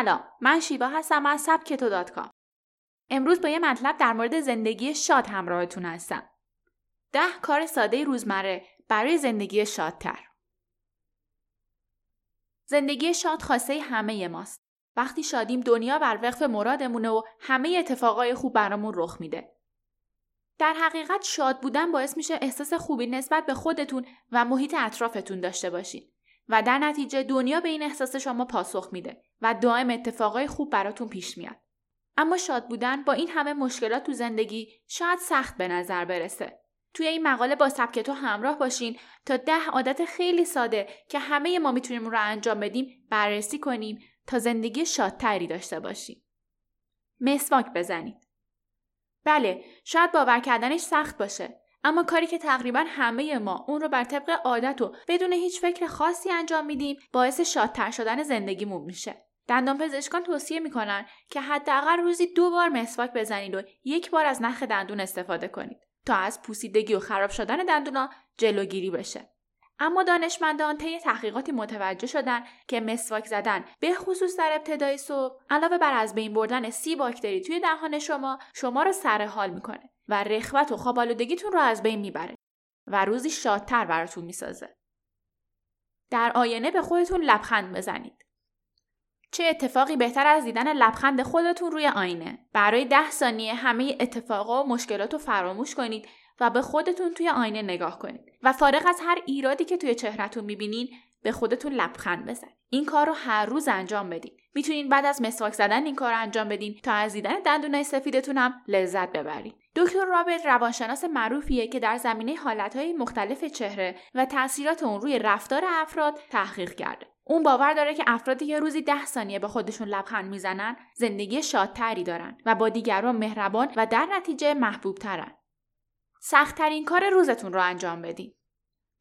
سلام من شیوا هستم از سبکتو دات کام. امروز با یه مطلب در مورد زندگی شاد همراهتون هستم. ده کار ساده روزمره برای زندگی شادتر. زندگی شاد خواسته همه ماست. وقتی شادیم دنیا بر وقف مرادمونه و همه اتفاقای خوب برامون رخ میده. در حقیقت شاد بودن باعث میشه احساس خوبی نسبت به خودتون و محیط اطرافتون داشته باشید و در نتیجه دنیا به این احساس شما پاسخ میده و دائم اتفاقای خوب براتون پیش میاد. اما شاد بودن با این همه مشکلات تو زندگی شاید سخت به نظر برسه. توی این مقاله با سبک تو همراه باشین تا ده عادت خیلی ساده که همه ما می‌تونیم رو انجام بدیم بررسی کنیم تا زندگی شادتری داشته باشیم. مسواک بزنید. بله، شاید باور کردنش سخت باشه، اما کاری که تقریبا همه ما اون رو بر طبق عادت و بدون هیچ فکر خاصی انجام میدیم باعث شادتر شدن زندگیمون میشه. دندان پزشکان توصیه می‌کنن که حداقل روزی دو بار مسواک بزنید و یک بار از نخ دندون استفاده کنید تا از پوسیدگی و خراب شدن دندونا جلوگیری بشه. اما دانشمندان طی تحقیقاتی متوجه شدن که مسواک زدن به خصوص در ابتدای صبح علاوه بر از بین بردن سی باکتری توی دهان شما شما رو سر حال می‌کنه و رخوت و خواب آلودگیتون رو از بین می‌بره و روزی شادتر براتون می‌سازه. در آینه به خودتون لبخند بزنید. چه اتفاقی بهتر از دیدن لبخند خودتون روی آینه برای ده ثانیه همه اتفاقا و مشکلات رو فراموش کنید و به خودتون توی آینه نگاه کنید و فارغ از هر ایرادی که توی چهرهتون می‌بینین به خودتون لبخند بزنید این کار رو هر روز انجام بدین می‌تونین بعد از مسواک زدن این کار رو انجام بدین تا از دیدن دندونای سفیدتون هم لذت ببرید دکتر رابرت روانشناس معروفیه که در زمینه حالتهای مختلف چهره و تاثیرات اون روی رفتار افراد تحقیق کرده اون باور داره که افرادی که روزی ده ثانیه به خودشون لبخند می‌زنن زندگی شادتری دارن و با دیگران مهربان و در نتیجه محبوب ترن. سختترین کار روزتون رو انجام بدین.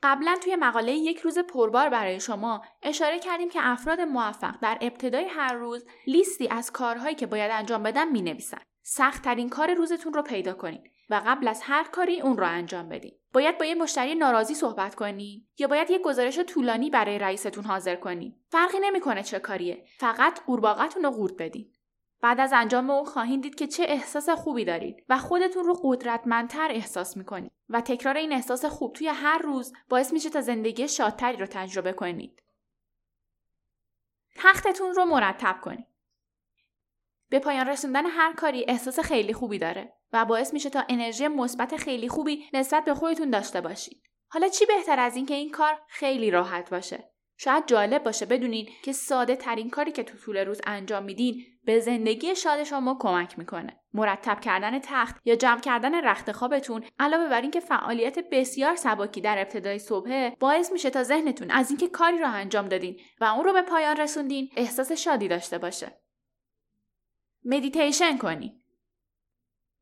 قبلا توی مقاله یک روز پربار برای شما اشاره کردیم که افراد موفق در ابتدای هر روز لیستی از کارهایی که باید انجام بدن می نویسن. سختترین کار روزتون رو پیدا کنید و قبل از هر کاری اون رو انجام بدین. باید با یه مشتری ناراضی صحبت کنی یا باید یه گزارش طولانی برای رئیستون حاضر کنی. فرقی نمی‌کنه چه کاریه. فقط قورباغه‌تون رو قورت بدین. بعد از انجام اون خواهید دید که چه احساس خوبی دارید و خودتون رو قدرتمندتر احساس می‌کنید و تکرار این احساس خوب توی هر روز باعث میشه تا زندگی شادتری رو تجربه کنید. تختتون رو مرتب کنید. به پایان رسوندن هر کاری احساس خیلی خوبی داره و باعث میشه تا انرژی مثبت خیلی خوبی نسبت به خودتون داشته باشید. حالا چی بهتر از اینکه این کار خیلی راحت باشه؟ شاید جالب باشه بدونین که ساده ترین کاری که تو طول روز انجام میدین به زندگی شاد شما کمک می‌کنه. مرتب کردن تخت یا جمع کردن رخت خوابتون علاوه بر اینکه فعالیت بسیار سبکی در ابتدای صبحه باعث میشه تا ذهنتون از اینکه کاری رو انجام دادین و اون رو به پایان رسوندین احساس شادی داشته باشه. مدیتیشن کنید.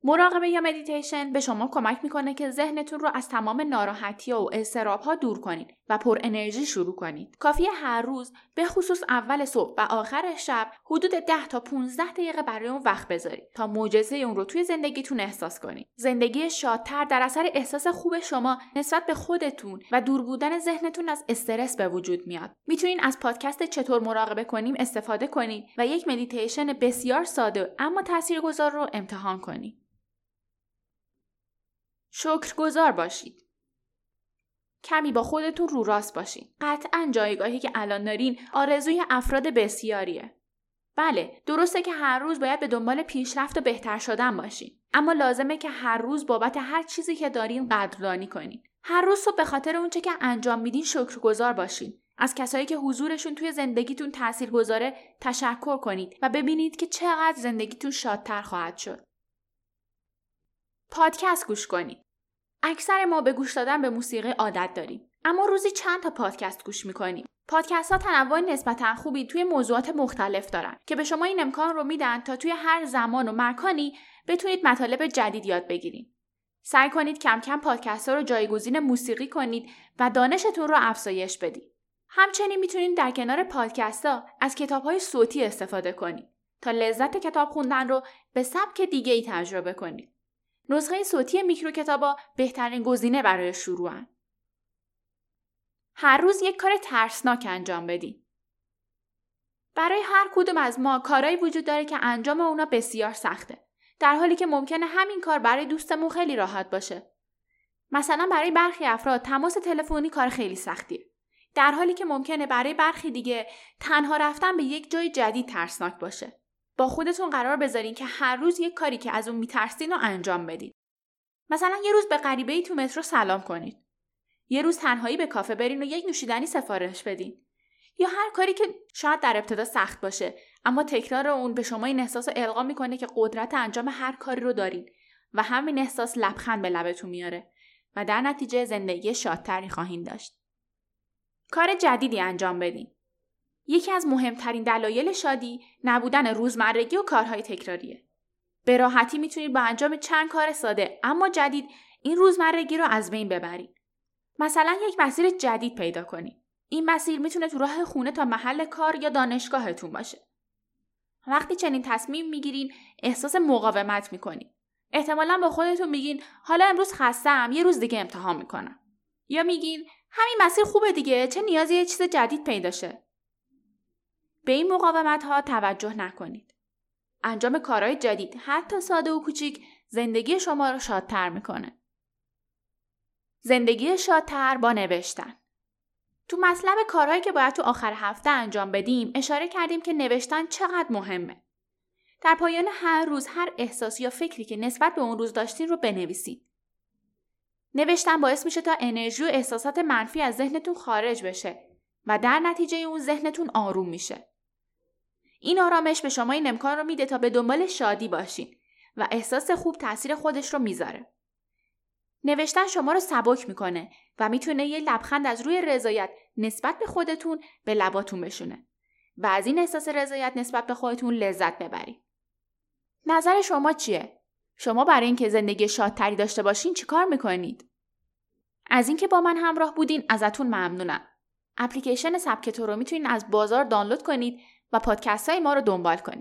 مراقبه یا مدیتیشن به شما کمک می‌کنه که ذهنتون رو از تمام ناراحتی و اضطراب ها دور کنید و پر انرژی شروع کنید. کافیه هر روز به خصوص اول صبح و آخر شب حدود 10 تا 15 دقیقه برای اون وقت بذارید تا معجزه اون رو توی زندگیتون احساس کنید. زندگی شادتر در اثر احساس خوب شما نسبت به خودتون و دور بودن ذهنتون از استرس به وجود میاد. می‌تونین از پادکست چطور مراقبه کنیم استفاده کنید و یک مدیتیشن بسیار ساده اما تاثیرگذار رو امتحان کنید. شکرگزار باشید. کمی با خودتون رو راست باشین. قطعا جایگاهی که الان دارین آرزوی افراد بسیاریه. بله، درسته که هر روز باید به دنبال پیشرفت و بهتر شدن باشین. اما لازمه که هر روز بابت هر چیزی که دارین قدردانی کنین. هر روز صبح به خاطر اونچه که انجام میدین شکرگزار باشین. از کسایی که حضورشون توی زندگیتون تأثیر گذاره تشکر کنید و ببینید که چقدر زندگیتون شادتر خواهد شد. پادکست گوش کنید. اکثر ما به گوش دادن به موسیقی عادت داریم. اما روزی چند تا پادکست گوش می‌کنیم. پادکست ها تنوع نسبتا خوبی توی موضوعات مختلف دارن که به شما این امکان رو میدن تا توی هر زمان و مکانی بتونید مطالب جدید یاد بگیرید. سعی کنید کم کم پادکست ها رو جایگزین موسیقی کنید و دانشتون رو افزایش بدید. همچنین می‌تونید در کنار پادکست ها از کتاب های صوتی استفاده کنید تا لذت کتاب خوندن رو به سبک دیگه ای تجربه کنید. نسخه صوتی میکرو کتابا بهترین گزینه برای شروعن. هر روز یک کار ترسناک انجام بدین. برای هر کدوم از ما کارهایی وجود داره که انجام اونا بسیار سخته. در حالی که ممکنه همین کار برای دوستمون خیلی راحت باشه. مثلا برای برخی افراد تماس تلفنی کار خیلی سختیه. در حالی که ممکنه برای برخی دیگه تنها رفتن به یک جای جدید ترسناک باشه. با خودتون قرار بذارین که هر روز یک کاری که از اون میترسین رو انجام بدید. مثلا یه روز به غریبه تو مترو سلام کنید. یه روز تنهایی به کافه برین و یک نوشیدنی سفارش بدین. یا هر کاری که شاید در ابتدا سخت باشه اما تکرار اون به شما این احساس القا می‌کنه که قدرت انجام هر کاری رو دارین و همین احساس لبخند به لبتون میاره و در نتیجه زندگی شادتری خواهید داشت. کار جدیدی انجام بدین. یکی از مهمترین دلایل شادی نبودن روزمرگی و کارهای تکراریه. به راحتی می‌تونید با انجام چند کار ساده اما جدید این روزمرگی رو از بین ببرید. مثلا یک مسیر جدید پیدا کنید. این مسیر می‌تونه تو راه خونه تا محل کار یا دانشگاهتون باشه. وقتی چنین تصمیم می‌گیرین احساس مقاومت می‌کنید. احتمالا با خودتون میگین حالا امروز خستم یه روز دیگه امتحان می‌کنم. یا میگین همین مسیر خوبه دیگه چه نیازی یه چیز جدید پیدا شه. به این مقاومت ها توجه نکنید. انجام کارهای جدید حتی ساده و کوچیک زندگی شما رو شادتر می‌کنه. زندگی شادتر با نوشتن تو مطلب کارهایی که باید تو آخر هفته انجام بدیم اشاره کردیم که نوشتن چقدر مهمه. در پایان هر روز هر احساسی یا فکری که نسبت به اون روز داشتین رو بنویسید. نوشتن باعث میشه تا انرژی و احساسات منفی از ذهنتون خارج بشه و در نتیجه اون ذهنتون آروم میشه. این آرامش به شما این امکان رو میده تا به دنبال شادی باشین و احساس خوب تاثیر خودش رو می‌ذاره. نوشتن شما رو سبک می‌کنه و می‌تونه یه لبخند از روی رضایت نسبت به خودتون به لباتون بشونه و از این احساس رضایت نسبت به خودتون لذت ببرید. نظر شما چیه؟ شما برای اینکه زندگی شادتری داشته باشین چیکار می‌کنید؟ از اینکه با من همراه بودین ازتون ممنونم. اپلیکیشن سبک تو رو می‌تونین از بازار دانلود کنید و پادکست های ما رو دنبال کنید.